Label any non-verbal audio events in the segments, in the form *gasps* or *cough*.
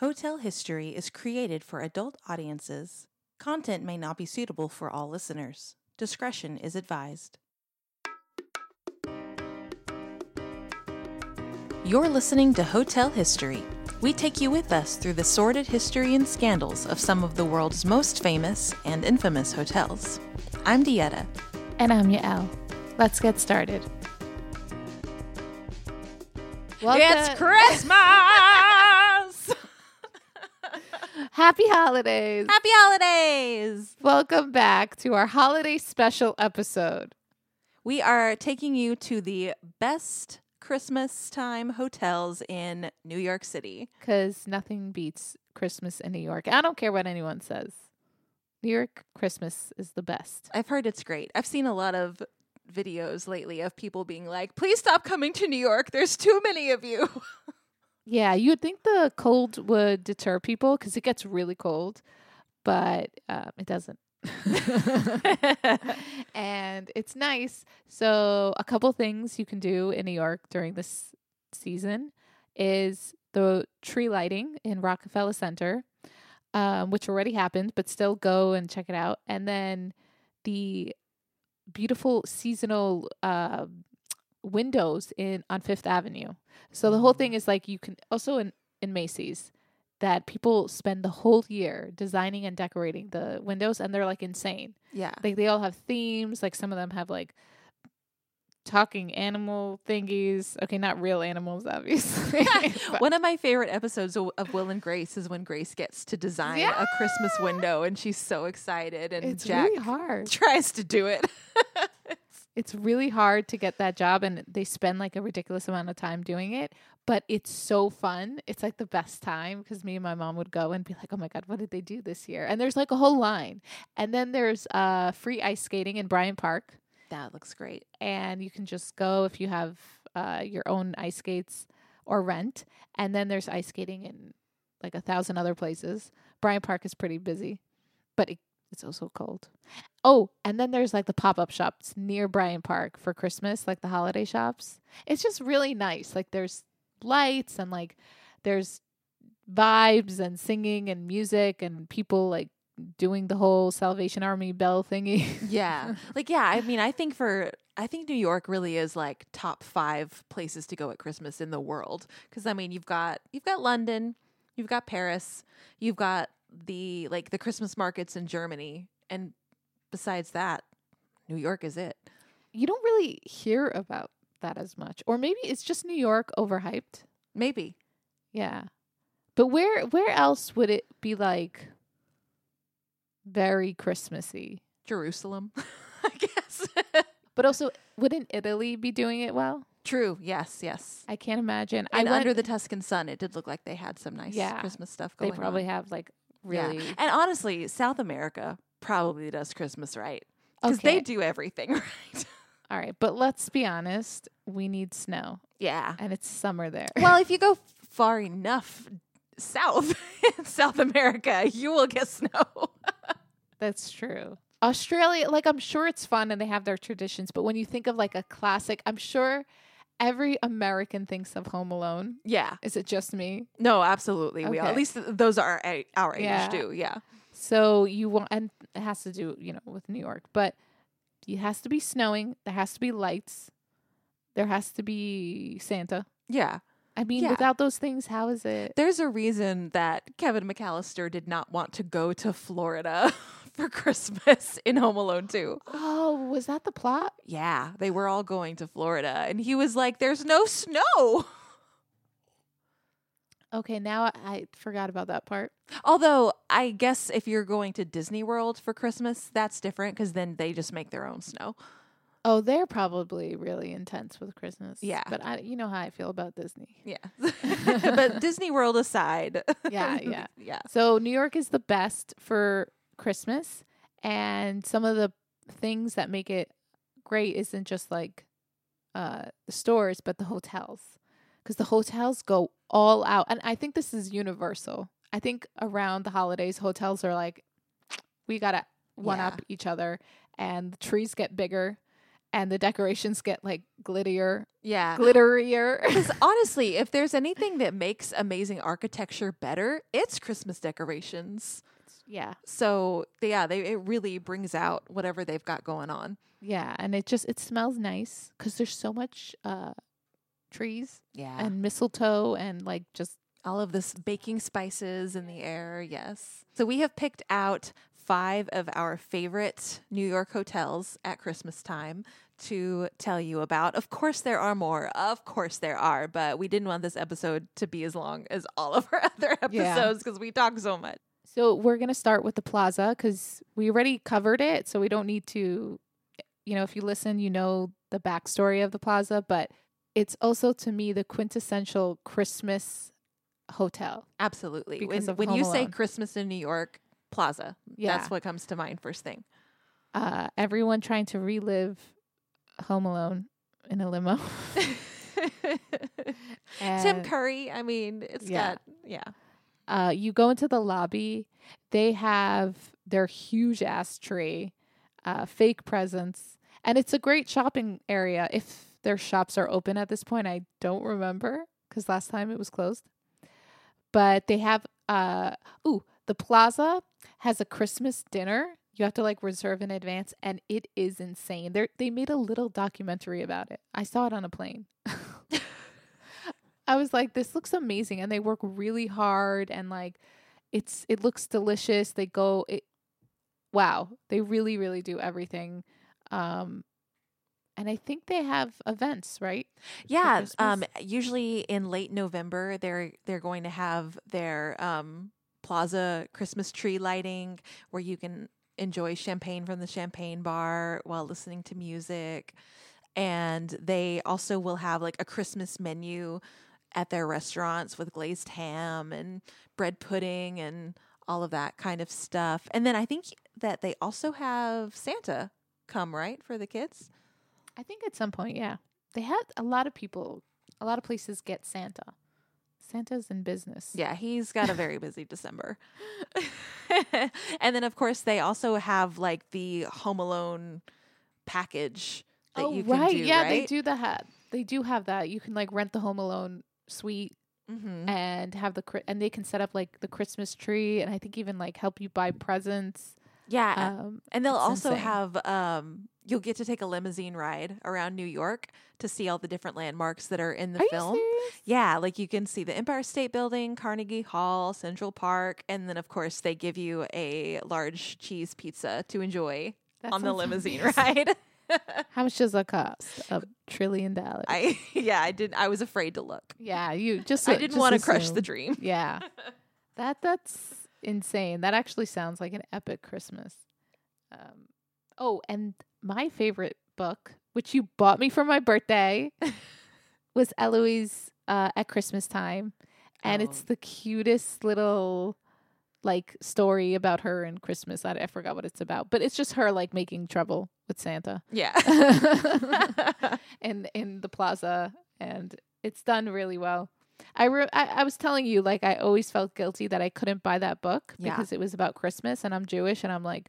Hotel History is created for adult audiences. Content may not be suitable for all listeners. Discretion is advised. You're listening to Hotel History. We take you with us through the sordid history and scandals of some of the world's most famous and infamous hotels. I'm Dieta. And I'm Yael. Let's get started. It's Christmas! Happy holidays. Happy holidays! Welcome back to our holiday special episode. We are taking you to the best Christmas time hotels in New York City. Because nothing beats Christmas in New York. I don't care what anyone says. New York Christmas is the best. I've heard it's great. I've seen a lot of videos lately of people being like, please stop coming to New York. There's too many of you. *laughs* Yeah, you'd think the cold would deter people because it gets really cold, but um, it doesn't. *laughs* *laughs* and it's nice. So, a couple things you can do in New York during this season is the tree lighting in Rockefeller Center, um, which already happened, but still go and check it out. And then the beautiful seasonal uh, windows in on Fifth Avenue. So the whole thing mm. is like you can also in in Macy's that people spend the whole year designing and decorating the windows and they're like insane. yeah. Like they all have themes, like some of them have like talking animal thingies. Okay, not real animals obviously. *laughs* *laughs* One of my favorite episodes of, of Will and Grace is when Grace gets to design a Christmas window and she's so excited and it's Jack really hard. tries to do it. *laughs* It's really hard to get that job and they spend like a ridiculous amount of time doing it, but it's so fun. It's like the best time because me and my mom would go and be like, "Oh my god, what did they do this year?" And there's like a whole line. And then there's uh free ice skating in Bryant Park that looks great. and you can just go if you have uh your own ice skates or rent. And then there's ice skating in like a thousand other places. Bryant Park is pretty busy, but it, it's also cold. Oh, and then there's like the pop up shops near Bryant Park for Christmas, like the holiday shops. It's just really nice. Like there's lights and like there's vibes and singing and music and people like doing the whole Salvation Army bell thingy. Yeah. *laughs* like yeah, I mean I think for I think New York really is like top 5 places to go at Christmas in the world cuz I mean you've got you've got London, you've got Paris, you've got the like the Christmas markets in Germany and besides that New York is it. you don't really hear about that as much. Or maybe it's just New York overhyped. Maybe. Yeah. But where where else would it be like very Christmassy? Jerusalem, *laughs* I guess. *laughs* But also wouldn't Italy be doing it well? True. Yes, yes. I can't imagine. And I went, under the Tuscan sun, it did look like they had some nice Yeah. Christmas stuff going. they probably on. have like Yeah. really And honestly, South America probably does Christmas right. Because they do everything *laughs* right. All right, but let's be honest, we need snow yeah. and it's summer there. Well, if *laughs* you go far enough south *laughs* in South America, you will get snow. That's true. Australia, like I'm sure it's fun and they have their traditions, but when you think of like a classic, I'm sure every American thinks of Home Alone. yeah. Is it just me? No, absolutely. We all, at least those are a- our age Yeah. do. Yeah. So you want, and it has to do, you know, with New York, but it has to be snowing. There has to be lights. There has to be Santa. Yeah. I mean, Yeah. without those things, how is it? There's a reason that Kevin McAllister did not want to go to Florida *laughs* for Christmas in Home Alone 2. Oh, was that the plot? Yeah, they were all going to Florida. And he was like, there's no snow. Okay, now I, forgot about that part. Although, I guess if you're going to Disney World for Christmas, that's different because then they just make their own snow. Oh, they're probably really intense with Christmas. Yeah. but I, you know how I feel about Disney. Yeah. *laughs* but Disney World aside. Yeah, *laughs* yeah. yeah. So New York is the best for Christmas, and some of the things that make it great isn't just like uh, the stores, but the hotels, because the hotels go all out, and I think this is universal. I think around the holidays, hotels are like, we gotta one Yeah. up each other, and the trees get bigger, and the decorations get like glitterier, Yeah. glitterier. *laughs* Because honestly, if there's anything that makes amazing architecture better, it's Christmas decorations. Yeah, So yeah, they it really brings out whatever they've got going on. yeah, and it just it smells nice because there's so much uh trees Yeah. and mistletoe and like just all of this baking spices in the air. Yes. So we have picked out five of our favorite New York hotels at Christmas time to tell you about. Of course, there are more. Of course, there are. But we didn't want this episode to be as long as all of our *laughs* other episodes because we talk so much. So we're going to start with the plaza because we already covered it. So we don't need to, you know, if you listen, you know the backstory of the plaza, but it's also to me the quintessential Christmas hotel. Absolutely. When when you say Christmas in New York, Plaza. Yeah. That's what comes to mind first thing. Uh, everyone trying to relive Home Alone in a limo. *laughs* *laughs* Tim Curry, I mean, it's Yeah. got yeah. Uh, you go into the lobby, they have their huge ass tree, uh, fake presents, and it's a great shopping area. If their shops are open at this point, I don't remember because last time it was closed. But they have, uh, ooh, the plaza has a Christmas dinner. You have to like reserve in advance, and it is insane. They they made a little documentary about it. I saw it on a plane. *laughs* I was like, this looks amazing, and they work really hard, and like, it's it looks delicious. They go, it, wow, they really really do everything. Um, and I think they have events, right? Yeah, um, usually in late November, they're they're going to have their um, plaza Christmas tree lighting, where you can enjoy champagne from the champagne bar while listening to music, and they also will have like a Christmas menu at their restaurants with glazed ham and bread pudding and all of that kind of stuff. And then I think that they also have Santa come right for the kids. I think at some point, yeah, they had a lot of people, a lot of places get Santa. Santa's in business. Yeah, he's got a very *laughs* busy December. *laughs* and then, of course, they also have like the Home Alone package that oh you can right, do. yeah, they do the ha- they do have that. You can like rent the Home Alone suite Mm-hmm. and have the and they can set up like the Christmas tree and I think even like help you buy presents. Yeah, Um, and they'll also insane. have um, you'll get to take a limousine ride around New York to see all the different landmarks that are in the are film. Yeah, like you can see the Empire State Building, Carnegie Hall, Central Park, and then of course they give you a large cheese pizza to enjoy That on the limousine amazing. ride. *laughs* *laughs* How much does that cost? A trillion dollars. I *laughs* yeah, I didn't. I was afraid to look. yeah, you just I didn't want to crush the dream. Yeah, *laughs* that that's insane. That actually sounds like an epic Christmas. Um, oh, and my favorite book, which you bought me for my birthday, was Eloise uh, at Christmas time, and it's Oh. the cutest little like story about her and Christmas. I, I forgot what it's about, but it's just her like making trouble with Santa Yeah. *laughs* *laughs* and in the plaza, and it's done really well. I, re- I I was telling you like I always felt guilty that I couldn't buy that book Yeah. because it was about Christmas and I'm Jewish and I'm like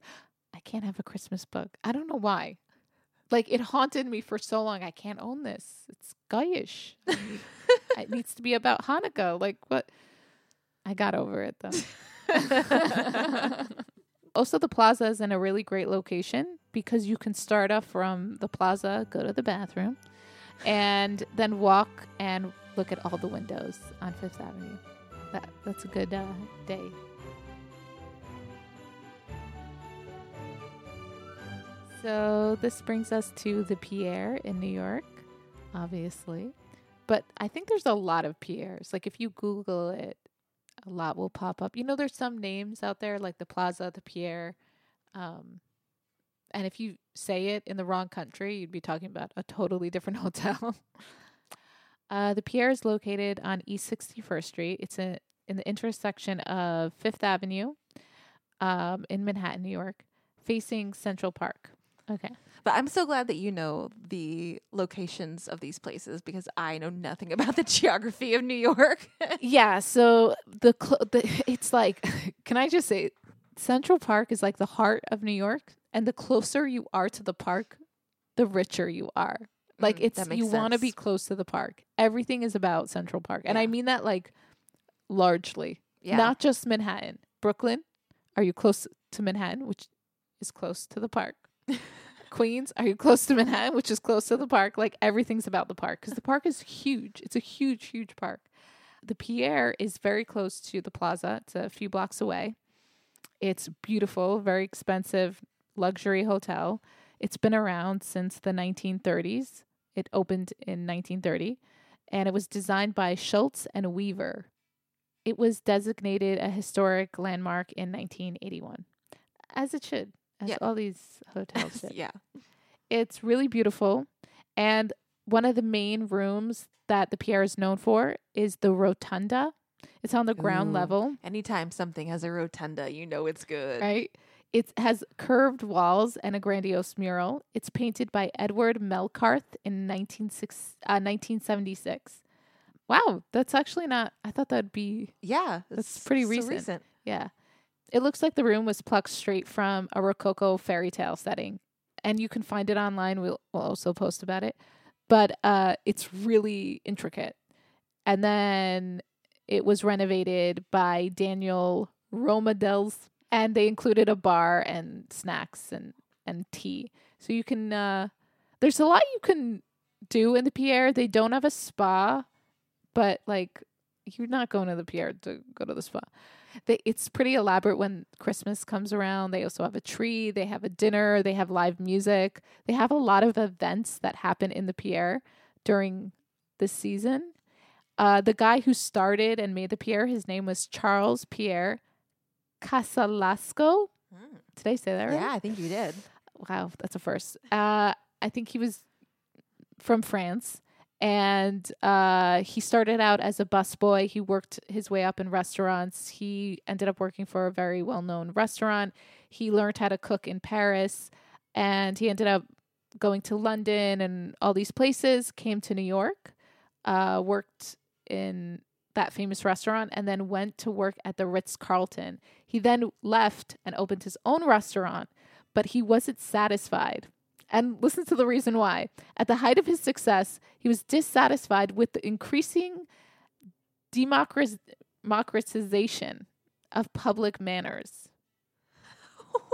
I can't have a Christmas book. I don't know why. Like it haunted me for so long. I can't own this. It's goyish. *laughs* It needs to be about Hanukkah. Like what? I got over it though. *laughs* also, the plaza is in a really great location because you can start off from the plaza, go to the bathroom, and then walk and look at all the windows on Fifth Avenue. That that's a good uh, day. So this brings us to the Pierre in New York, obviously. But I think there's a lot of Pierres. Like if you Google it, a lot will pop up. You know, there's some names out there like the Plaza, the Pierre. Um, and if you say it in the wrong country, you'd be talking about a totally different *laughs* hotel. uh, the Pierre is located on East 61st Street. It's a, in the intersection of Fifth Avenue um, in Manhattan, New York, facing Central Park. Okay. But I'm so glad that you know the locations of these places because I know nothing *laughs* about the geography of New York. *laughs* yeah so the, cl- the *laughs* it's like can i just say central park is like the heart of new york and the closer you are to the park the richer you are. Like Mm, it's you want to be close to the park. Everything is about Central Park. And I mean that like largely. Yeah. Not just Manhattan. Brooklyn, are you close to Manhattan, which is close to the park? Queens, are you close to Manhattan, which is close to the park? Like everything's about the park because the park is huge. It's a huge, huge park. The Pierre is very close to the plaza. It's a few blocks away. It's beautiful, very expensive luxury hotel. It's been around since the 1930s. It opened in 1930 and it was designed by Schultz and Weaver. It was designated a historic landmark in 1981, as it should, as Yeah. all these hotels *laughs* yeah. It's really beautiful. And one of the main rooms that the Pierre is known for is the rotunda. It's on the ground Ooh. level, Anytime something has a rotunda, you know it's good. right? It has curved walls and a grandiose mural. It's painted by Edward Melcarth in 1906 uh, 1976. Wow, that's actually not. I thought that'd be Yeah. That's pretty so recent. Yeah. It looks like the room was plucked straight from a Rococo fairy tale setting. And you can find it online. We'll, we'll also post about it. But uh, it's really intricate. And then it was renovated by Daniel Romualdez. And they included a bar and snacks and, and tea. So you can, uh, there's a lot you can do in the Pierre. They don't have a spa, but like you're not going to the Pierre to go to the spa. They, it's pretty elaborate when Christmas comes around. They also have a tree, they have a dinner, they have live music. They have a lot of events that happen in the Pierre during the season. Uh, the guy who started and made the Pierre, his name was Charles Pierre Casalasco. Mm. Did I say that right? Yeah, I think you did. Wow, that's a first. Uh, I think he was from France, and uh, he started out as a busboy. He worked his way up in restaurants. He ended up working for a very well-known restaurant. He learned how to cook in Paris, and he ended up going to London and all these places. Came to New York, uh, worked in that famous restaurant, and then went to work at the Ritz Carlton. He then left and opened his own restaurant but he wasn't satisfied. And listen to the reason why. At the height of his success, he was dissatisfied with the increasing democrat- democratization of public manners. *laughs*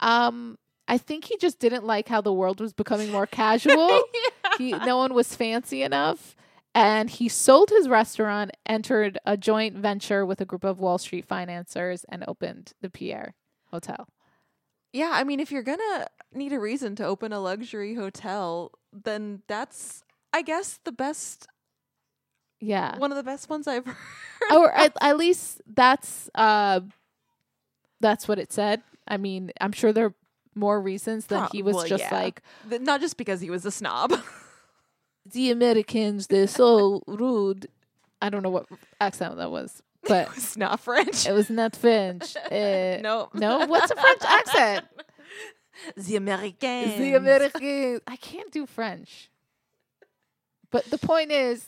Um, I think he just didn't like how the world was becoming more casual. *laughs* he, no one was fancy enough. And he sold his restaurant, entered a joint venture with a group of Wall Street financiers, and opened the Pierre Hotel. Yeah, I mean, if you're gonna need a reason to open a luxury hotel, then that's, I guess, the best, Yeah. one of the best ones I've *laughs* heard. or at, at least that's uh that's what it said. I mean, I'm sure there are more reasons than Pro- he was well, just yeah. like Not just because he was a snob. *laughs* the Americans, they're so rude. I don't know what accent that was, *laughs* but it's not French. it was not French. *laughs* Uh, no. no, what's a French accent? *laughs* The Americans. The Americans. I can't do French. But the point is,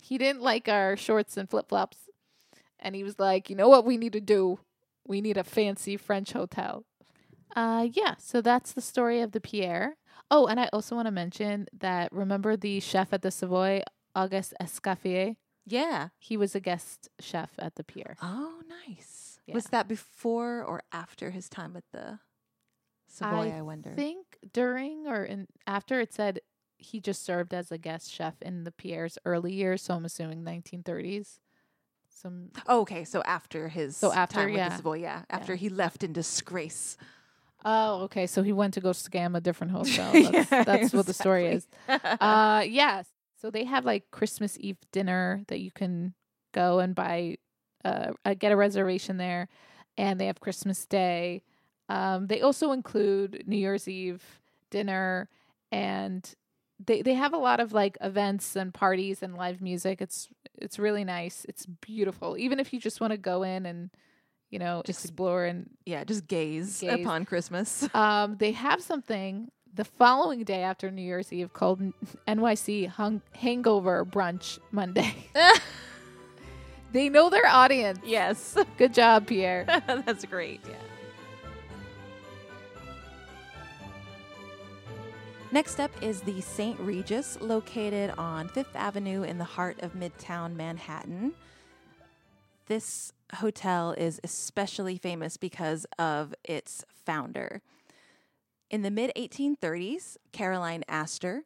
he didn't like our shorts and flip flops. And he was like, you know what we need to do? We need a fancy French hotel. Uh yeah, so that's the story of the Pierre. Oh, and I also want to mention that remember the chef at the Savoy, Auguste Escoffier? Yeah. He was a guest chef at the Pierre. Oh, nice. Yeah. Was that before or after his time at the Savoy, I, wonder? I think during or in after it said he just served as a guest chef in the Pierre's early years, so I'm assuming 1930s. Some oh, okay, so after his So after, time with yeah. the Savoy, yeah. After he left in disgrace. oh, okay, so he went to go scam a different *laughs* hotel. Yeah, That's, that's what the story is. Uh, *laughs* yes. So they have like Christmas Eve dinner that you can go and buy, uh, uh, get a reservation there, and they have Christmas Day. Um, they also include New Year's Eve dinner, and they they have a lot of like events and parties and live music. It's it's really nice. It's beautiful. Even if you just want to go in and you know Just- explore and yeah, just gaze, Gaze. upon Christmas. *laughs* um, they have something the following day after New Year's Eve called NYC hung- Hangover Brunch Monday. *laughs* they know their audience. yes. *laughs* Good job, Pierre. *laughs* That's great. Yeah. Next up is the St. Regis, located on Fifth Avenue in the heart of Midtown Manhattan. This hotel is especially famous because of its founder. In the mid 1830s, Caroline Astor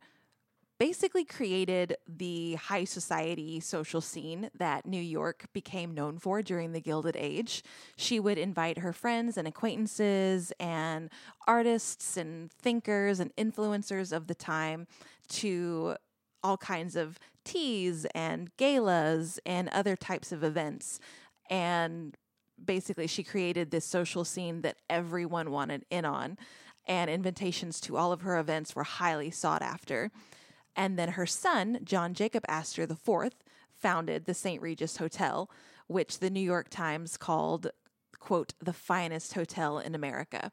basically created the high society social scene that New York became known for during the Gilded Age. She would invite her friends and acquaintances and artists and thinkers and influencers of the time to all kinds of teas and galas and other types of events. And basically, she created this social scene that everyone wanted in on. And invitations to all of her events were highly sought after. And then her son, John Jacob Astor IV, founded the St. Regis Hotel, which the New York Times called, quote, the finest hotel in America.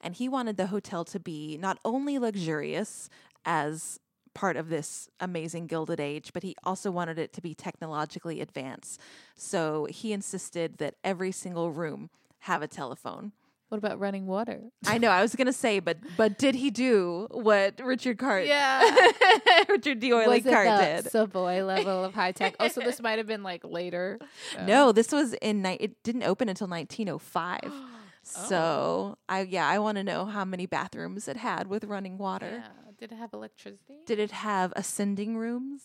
And he wanted the hotel to be not only luxurious as part of this amazing Gilded Age, but he also wanted it to be technologically advanced. So he insisted that every single room have a telephone. What about running water? I know. I was gonna say, but but did he do what Richard Carte? Yeah. *laughs* Richard D'Oyly Carte did. Savoy level of high tech? Also, this *laughs* might have been like later. Uh, No, this was in ni- it didn't open until 1905. *gasps* So I yeah, I want to know how many bathrooms it had with running water. Yeah. Did it have electricity? Did it have ascending rooms?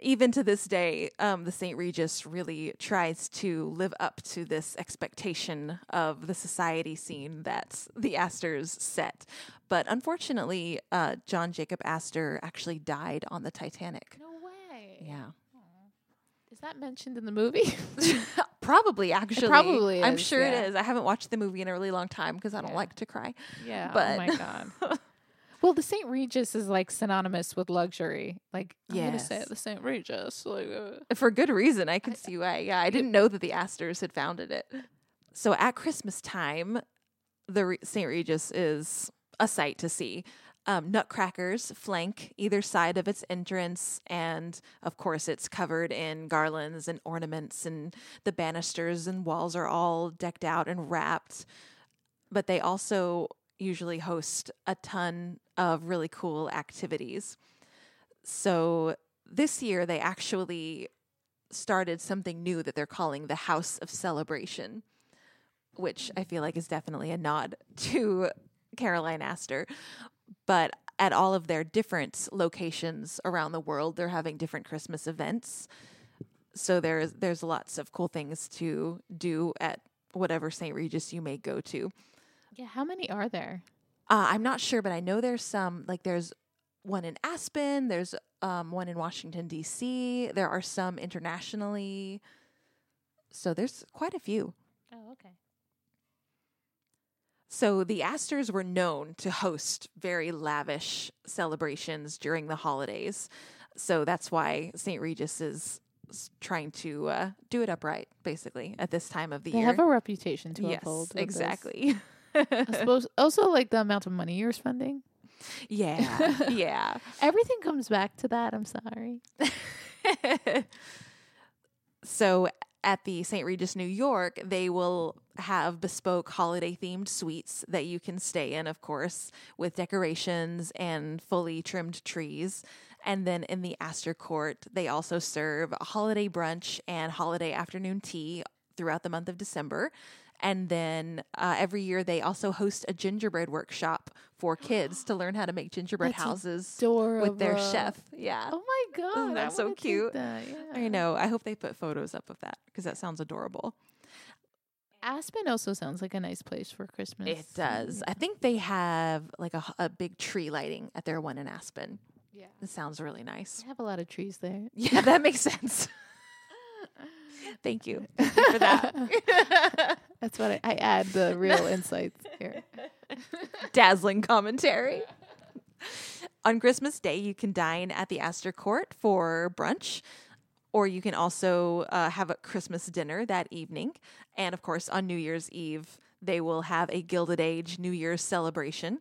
Even to this day, um, the St. Regis really tries to live up to this expectation of the society scene that the Astors set. But unfortunately, uh, John Jacob Astor actually died on the Titanic. no way. Yeah. Is that mentioned in the movie? *laughs* Probably, actually. probably I'm sure yeah. it is. I haven't watched the movie in a really long time because I don't Yeah. like to cry. yeah. But- oh my god. *laughs* Well, the St. Regis is like synonymous with luxury. Like, I'm gonna say it, the St. Regis. Like, uh, For good reason. I can see why. Yeah, I didn't know that the Astors had founded it. So at Christmas time, the Re- St. Regis is a sight to see. Um, nutcrackers flank either side of its entrance, and of course, it's covered in garlands and ornaments, and the banisters and walls are all decked out and wrapped. But they also usually host a ton of really cool activities. So this year, they actually started something new that they're calling the House of Celebration, which I feel like is definitely a nod *laughs* to Caroline Astor. But at all of their different locations around the world, they're having different Christmas events. So there's there's lots of cool things to do at whatever St. Regis you may go to. yeah. How many are there? Uh, I'm not sure, but I know there's some like there's one in Aspen, there's um, one in Washington D.C. There are some internationally, so there's quite a few. Oh, okay. So the Astors were known to host very lavish celebrations during the holidays. So that's why St. Regis is trying to uh, do it upright, basically, at this time of the They year. They have a reputation to yes, uphold. exactly. *laughs* I *laughs* suppose also like the amount of money you're spending. yeah, *laughs* yeah. Everything comes back to that. I'm sorry. *laughs* so at the St. Regis New York, they will have bespoke holiday themed suites that you can stay in, of course, with decorations and fully trimmed trees. And then in the Astor Court, they also serve a holiday brunch and holiday afternoon tea throughout the month of December. And then uh, every year they also host a gingerbread workshop for kids to learn how to make gingerbread That's houses Adorable. with their chef. Yeah. Oh my god, Isn't that I so cute? that, yeah. I know. I hope they put photos up of that because that sounds adorable. Aspen also sounds like a nice place for Christmas. It does. I think they have like a big tree lighting at their one in Aspen. Yeah, It sounds really nice. they have a lot of trees there. Yeah, that makes *laughs* sense. *laughs* Thank you. *laughs* Thank you for that. *laughs* That's what I, I add the real insights here. Dazzling commentary. On Christmas Day, you can dine at the Astor Court for brunch, or you can also uh, have a Christmas dinner that evening. And of course, on New Year's Eve, they will have a Gilded Age New Year's celebration.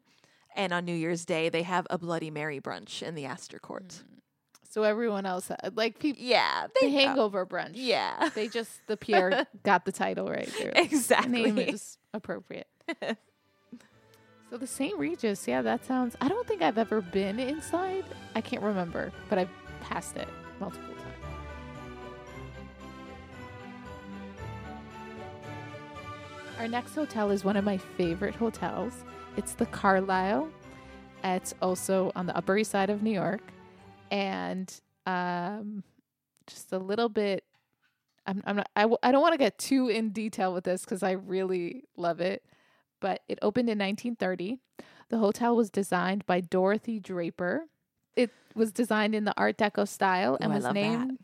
And on New Year's Day, they have a Bloody Mary brunch in the Astor Court. So everyone else, had, like people, Yeah, the they know. Hangover brunch. Yeah, they just the Pierre *laughs* got the title right. They're *laughs* The exactly. name is appropriate. *laughs* So the St. Regis, yeah, that sounds. I don't think I've ever been inside. I can't remember, but I've passed it multiple times. Our next hotel is one of my favorite hotels. It's the Carlyle. It's also on the Upper East Side of New York, and um, just a little bit. I'm, I'm not. I, w- I don't want to get too in detail with this because I really love it but it opened in 1930. The hotel was designed by Dorothy Draper. It was designed in the Art Deco style and Ooh, was love that. named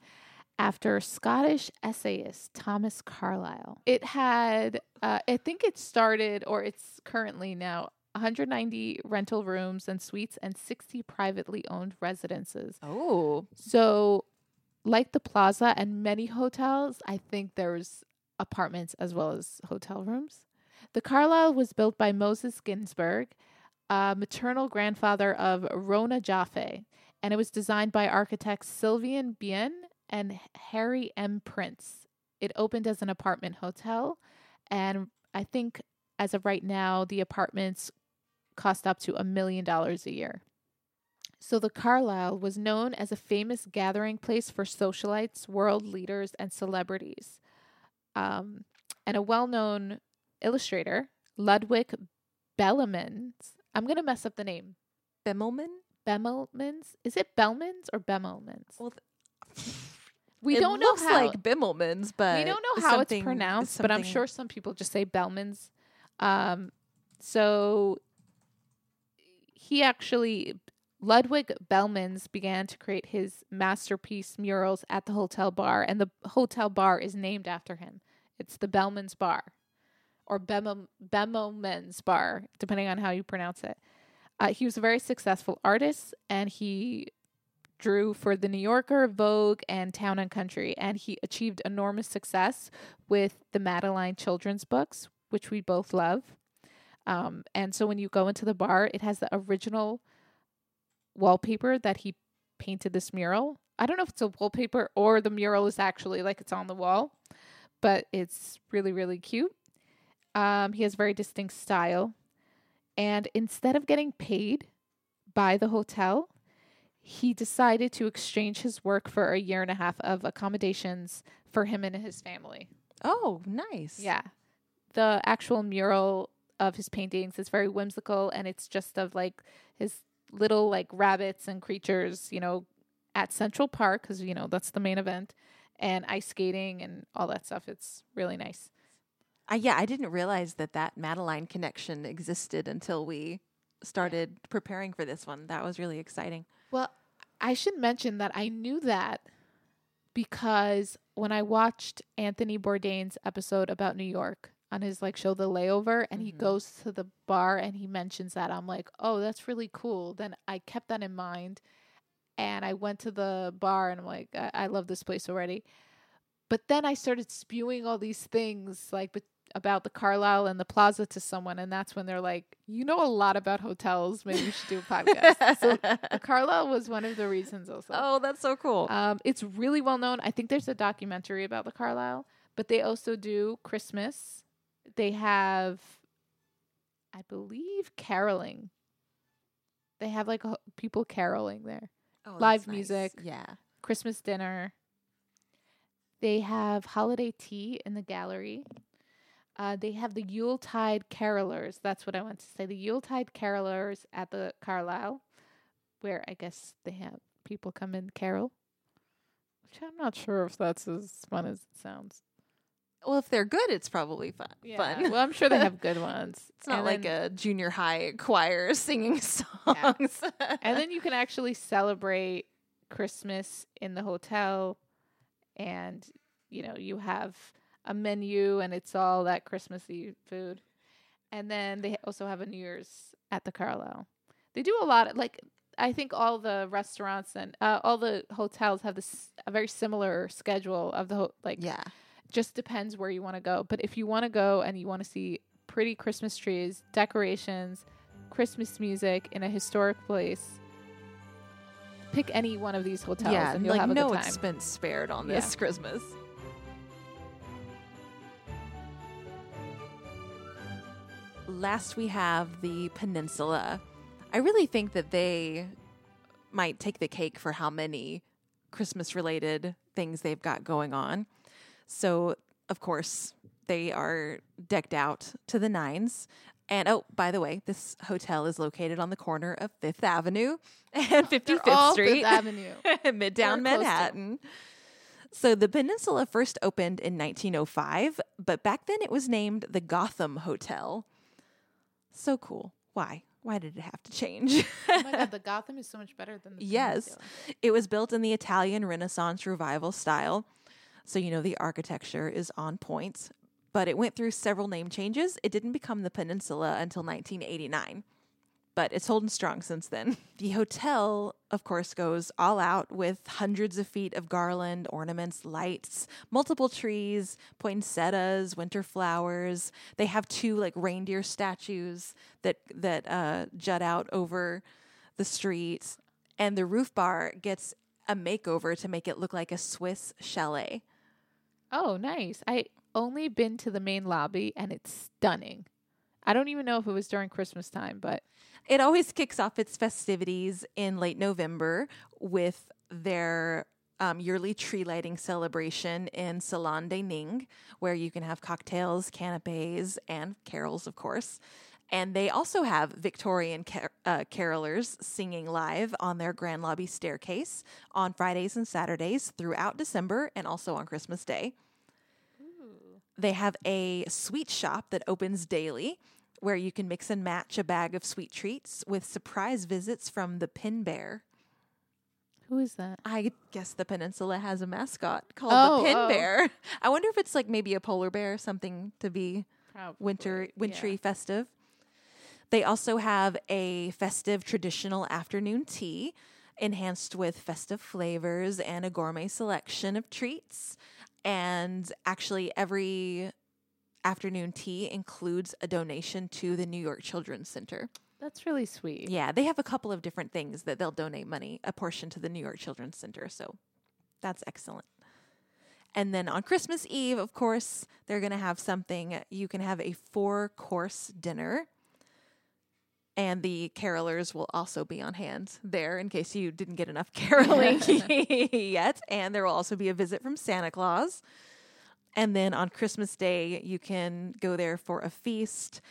after Scottish essayist Thomas Carlyle. It had, uh, I think it started, or it's currently now, 190 rental rooms and suites and 60 privately owned residences. Oh, So, like the Plaza and many hotels, I think there's apartments as well as hotel rooms. The Carlyle was built by Moses Ginsburg, a maternal grandfather of Rona Jaffe, and it was designed by architects Sylvan Bien and Harry M. Prince. It opened as an apartment hotel, and I think as of right now, the apartments cost up to a million dollars a year. So the Carlyle was known as a famous gathering place for socialites, world leaders, and celebrities. Um, and a well-known illustrator, Ludwig Bellemans. I'm gonna mess up the name. Bimmelman. Bemelmans? Is it Bellmans or Bemelmans? Well, *laughs* we it don't know looks how like Bimmelman's, but we don't know how it's pronounced, but I'm sure some people just say Bellmans. Um, so he actually Ludwig Bellmans began to create his masterpiece murals at the hotel bar, and the hotel bar is named after him. It's the Bellmans Bar, or Bemo Bemomans Bar, depending on how you pronounce it. Uh, he was a very successful artist, and he drew for the New Yorker, Vogue, and Town and Country, and he achieved enormous success with the Madeline children's books, which we both love. Um, and so when you go into the bar, it has the original wallpaper that he painted this mural. I don't know if it's a wallpaper or the mural is actually like it's on the wall, but it's really, really cute. Um, he has very distinct style. And instead of getting paid by the hotel, he decided to exchange his work for a year and a half of accommodations for him and his family. Oh, nice. Yeah. The actual mural of his paintings is very whimsical and it's just of like his little like rabbits and creatures, you know, at Central Park cuz you know, that's the main event and ice skating and all that stuff. It's really nice. I, yeah, I didn't realize that that Madeline connection existed until we started preparing for this one. That was really exciting. Well, I should mention that I knew that because when I watched Anthony Bourdain's episode about New York on his like show The Layover and he Mhm. goes to the bar and he mentions that, I'm like, "Oh, that's really cool." Then I kept that in mind and I went to the bar and I'm like, "I, I love this place already." But then I started spewing all these things like but about the Carlyle and the Plaza to someone and that's when they're like, "You know a lot about hotels. Maybe you should do a podcast." so the *laughs* Carlyle was one of the reasons also. oh, that's so cool. Um, it's really well known. I think there's a documentary about the Carlyle, but they also do Christmas. They have, I believe, caroling. They have like ho- people caroling there. Oh, live nice. music. Yeah. Christmas dinner. They have holiday tea in the gallery. Uh, they have the Yuletide carolers. That's what I want to say. The Yuletide carolers at the Carlyle, where I guess they have people come in carol. Which I'm not sure if that's as fun as it sounds. Well, if they're good, it's probably fun. Fun. well, I'm sure they have *laughs* good ones. It's not And like then- a junior high choir *laughs* singing songs. and then *laughs* you can actually celebrate Christmas in the hotel, and you know you have a menu, and it's all that Christmassy food. And then they also have a New Year's at the Carlyle. They do a lot of like I think all the restaurants and uh, all the hotels have this a very similar schedule of the ho- like yeah. Just depends where you want to go. But if you want to go and you want to see pretty Christmas trees, decorations, Christmas music in a historic place, pick any one of these hotels yeah, and you'll like have a no good time. expense spared on Yeah. this Christmas. last we have the peninsula. I really think that they might take the cake for how many Christmas related things they've got going on. So, of course, they are decked out to the nines. And oh, by the way, this hotel is located on the corner of Fifth Avenue *laughs* and 55th all Street, Fifth Avenue. *laughs* Midtown. Manhattan. So the peninsula first opened in 1905, but back then it was named the Gotham Hotel. So cool. Why? Why did it have to change? oh my god, *laughs* the Gotham is so much better than the Yes. Peninsula. It was built in the Italian Renaissance revival style. So, you know, the architecture is on point, but it went through several name changes. It didn't become the peninsula until 1989, but it's holding strong since then. *laughs* The hotel, of course, goes all out with hundreds of feet of garland, ornaments, lights, multiple trees, poinsettias, winter flowers. They have two like reindeer statues that that uh, jut out over the street, and the roof bar gets a makeover to make it look like a Swiss chalet. Oh, nice. I only been to the main lobby and it's stunning. I don't even know if it was during Christmas time, but It always kicks off its festivities in late November with their um, yearly tree lighting celebration in Salon de Ning, where you can have cocktails, canapes, and carols, of course. And they also have Victorian car- uh, carolers singing live on their Grand Lobby staircase on Fridays and Saturdays throughout December and also on Christmas Day. They have a sweet shop that opens daily where you can mix and match a bag of sweet treats with surprise visits from the Pin Bear. who is that? I guess the peninsula has a mascot called Oh, the Pin oh. Bear. *laughs* I wonder if it's like maybe a polar bear, something to be Probably. winter yeah. wintry festive. They also have a festive traditional afternoon tea enhanced with festive flavors and a gourmet selection of treats. And actually every afternoon tea includes a donation to the New York Children's Center. That's really sweet. Yeah, they have a couple of different things that they'll donate money, a portion to the New York Children's Center. So that's excellent. And then on Christmas Eve, of course, they're going to have something. You can have a four course dinner. And the carolers will also be on hand there in case you didn't get enough *laughs* *laughs* caroling *laughs* yet. And there will also be a visit from Santa Claus. And then on Christmas Day, you can go there for a feast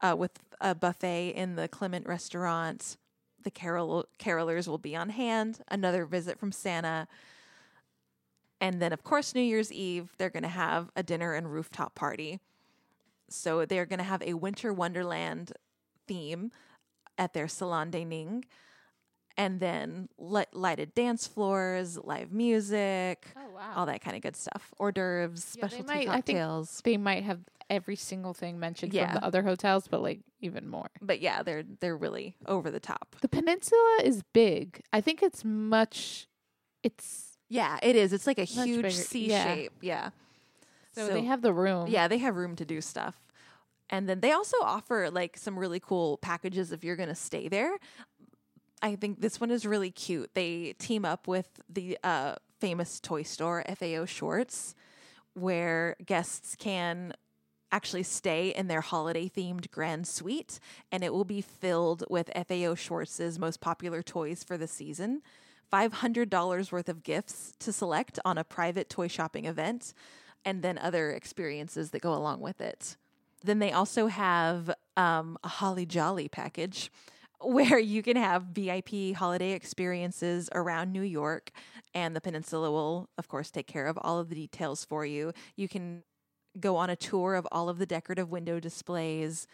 uh, with a buffet in the Clement restaurant. The carol carolers will be on hand. Another visit from Santa. And then, of course, New Year's Eve, they're going to have a dinner and rooftop party. So they're going to have a Winter Wonderland theme at their Salon de Ning. And then li- lighted dance floors, live music, Oh wow. all that kind of good stuff. Hors d'oeuvres, Yeah, they specialty might- I think- cocktails. They might have every single thing mentioned Yeah. from the other hotels, but like even more. But yeah, they're they're really over the top. The peninsula is big. I think it's much. It's Yeah, it is. It's like a huge bigger. C Yeah. shape. Yeah. so, they have the room. Yeah, they have room to do stuff. And then they also offer like some really cool packages if you're going to stay there. I think this one is really cute. They team up with the uh, famous toy store, FAO Schwarz, where guests can actually stay in their holiday themed grand suite and it will be filled with FAO Schwarz' most popular toys for the season. $500 worth of gifts to select on a private toy shopping event and then other experiences that go along with it. Then they also have um, a Holly Jolly package *laughs* where you can have VIP holiday experiences around New York, and the peninsula will, of course, take care of all of the details for you. You can go on a tour of all of the decorative window displays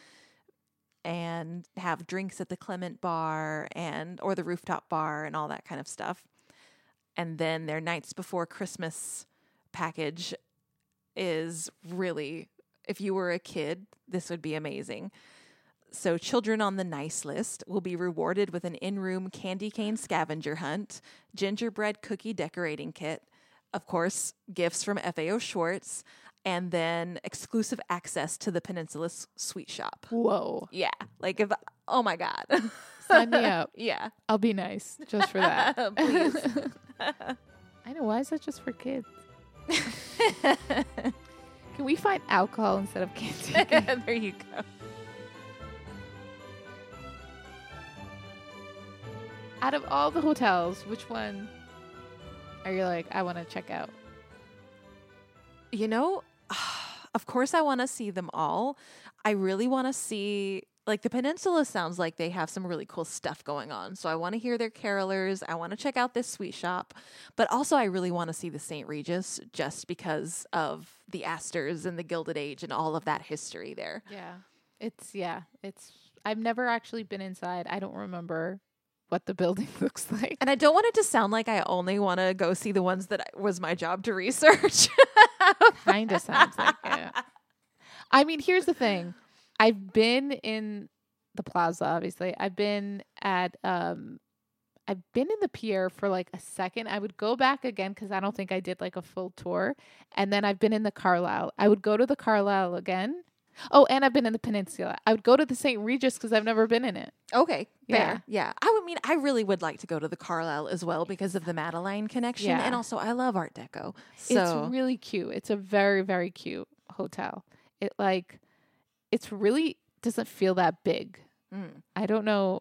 and have drinks at the Clement bar and or the rooftop bar and all that kind of stuff. And then their nights before Christmas package is really if you were a kid, this would be amazing. So, children on the nice list will be rewarded with an in room candy cane scavenger hunt, gingerbread cookie decorating kit, of course, gifts from FAO Schwarz, and then exclusive access to the Peninsula's Sweet Shop. Whoa. Yeah. Like, if, oh my God. Sign me up. *laughs* yeah. I'll be nice just for that. *laughs* Please. *laughs* I know. Why is that just for kids? Can we find alcohol instead of candy? *laughs* there you go. Out of all the hotels, which one are you like, I want to check out? You know, *sighs* of course, I want to see them all. I really want to see like, the peninsula sounds like they have some really cool stuff going on. So I want to hear their carolers. I want to check out this sweet shop. But also, I really want to see the St. Regis just because of the Astors and the Gilded Age and all of that history there. Yeah. It's, yeah, it's, I've never actually been inside. I don't remember what the *laughs* building *laughs* looks like. And I don't want it to sound like I only want to go see the ones that was my job to *laughs* research. kind of sounds like it. I mean, here's the thing. I've been in the plaza, obviously. I've been at um I've been in the Pierre for like a second. I would go back again because I don't think I did like a full tour. And then I've been in the Carlyle. I would go to the Carlyle again. Oh, and I've been in the Peninsula. I would go to the St. Regis because I've never been in it. Okay, Yeah. fair. Yeah. I would mean I really would like to go to the Carlyle as well because of the Madeline connection Yeah. and also I love Art Deco. So It's really cute. It's a very, very cute hotel. It like it's really doesn't feel that big. Mm. I don't know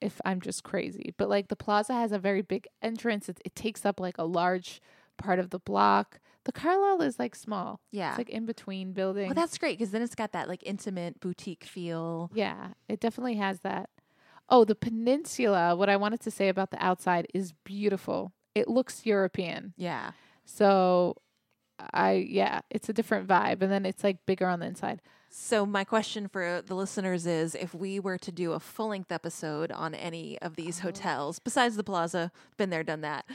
if I'm just crazy, but like the plaza has a very big entrance. It, it takes up like a large part of the block. The Carlyle is like small. yeah. It's like in between buildings. well, that's great because then it's got that like intimate boutique feel. yeah, it definitely has that. Oh, the peninsula. What I wanted to say about the outside is beautiful. It looks European. Yeah. So I yeah, it's a different vibe and then it's like bigger on the inside. So my question for the listeners is if we were to do a full-length episode on any of these Oh. hotels besides the Plaza, been there done that,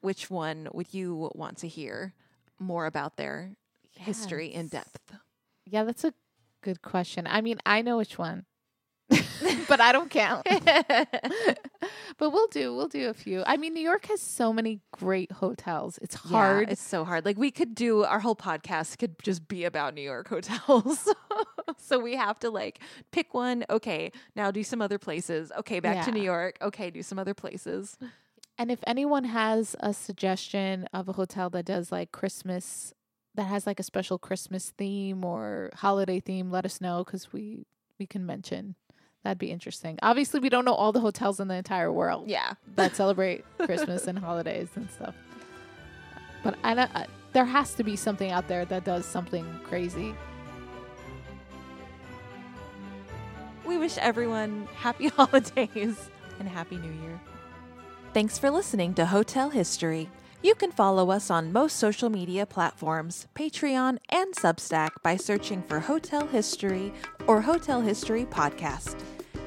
which one would you want to hear more about their history in depth? Yeah, that's a good question. I mean, I know which one. *laughs* but I don't count. *laughs* but we'll do we'll do a few. I mean, New York has so many great hotels. It's hard. Yeah, it's so hard. Like we could do our whole podcast could just be about New York hotels. *laughs* so we have to like pick one. Okay, now do some other places. Okay, back to New York. Okay, do some other places. and if anyone has a suggestion of a hotel that does like Christmas that has like a special Christmas theme or holiday theme, let us know cuz we we can mention. That'd be interesting. Obviously, we don't know all the hotels in the entire world. Yeah. that *laughs* celebrate Christmas and holidays and stuff. But I know uh, there has to be something out there that does something crazy. We wish everyone happy *laughs* holidays and happy new year. Thanks for listening to Hotel History. You can follow us on most social media platforms, Patreon, and Substack by searching for Hotel History or Hotel History Podcast.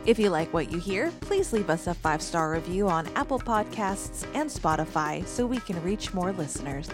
If you like what you hear, please leave us a five star review on Apple Podcasts and Spotify so we can reach more listeners.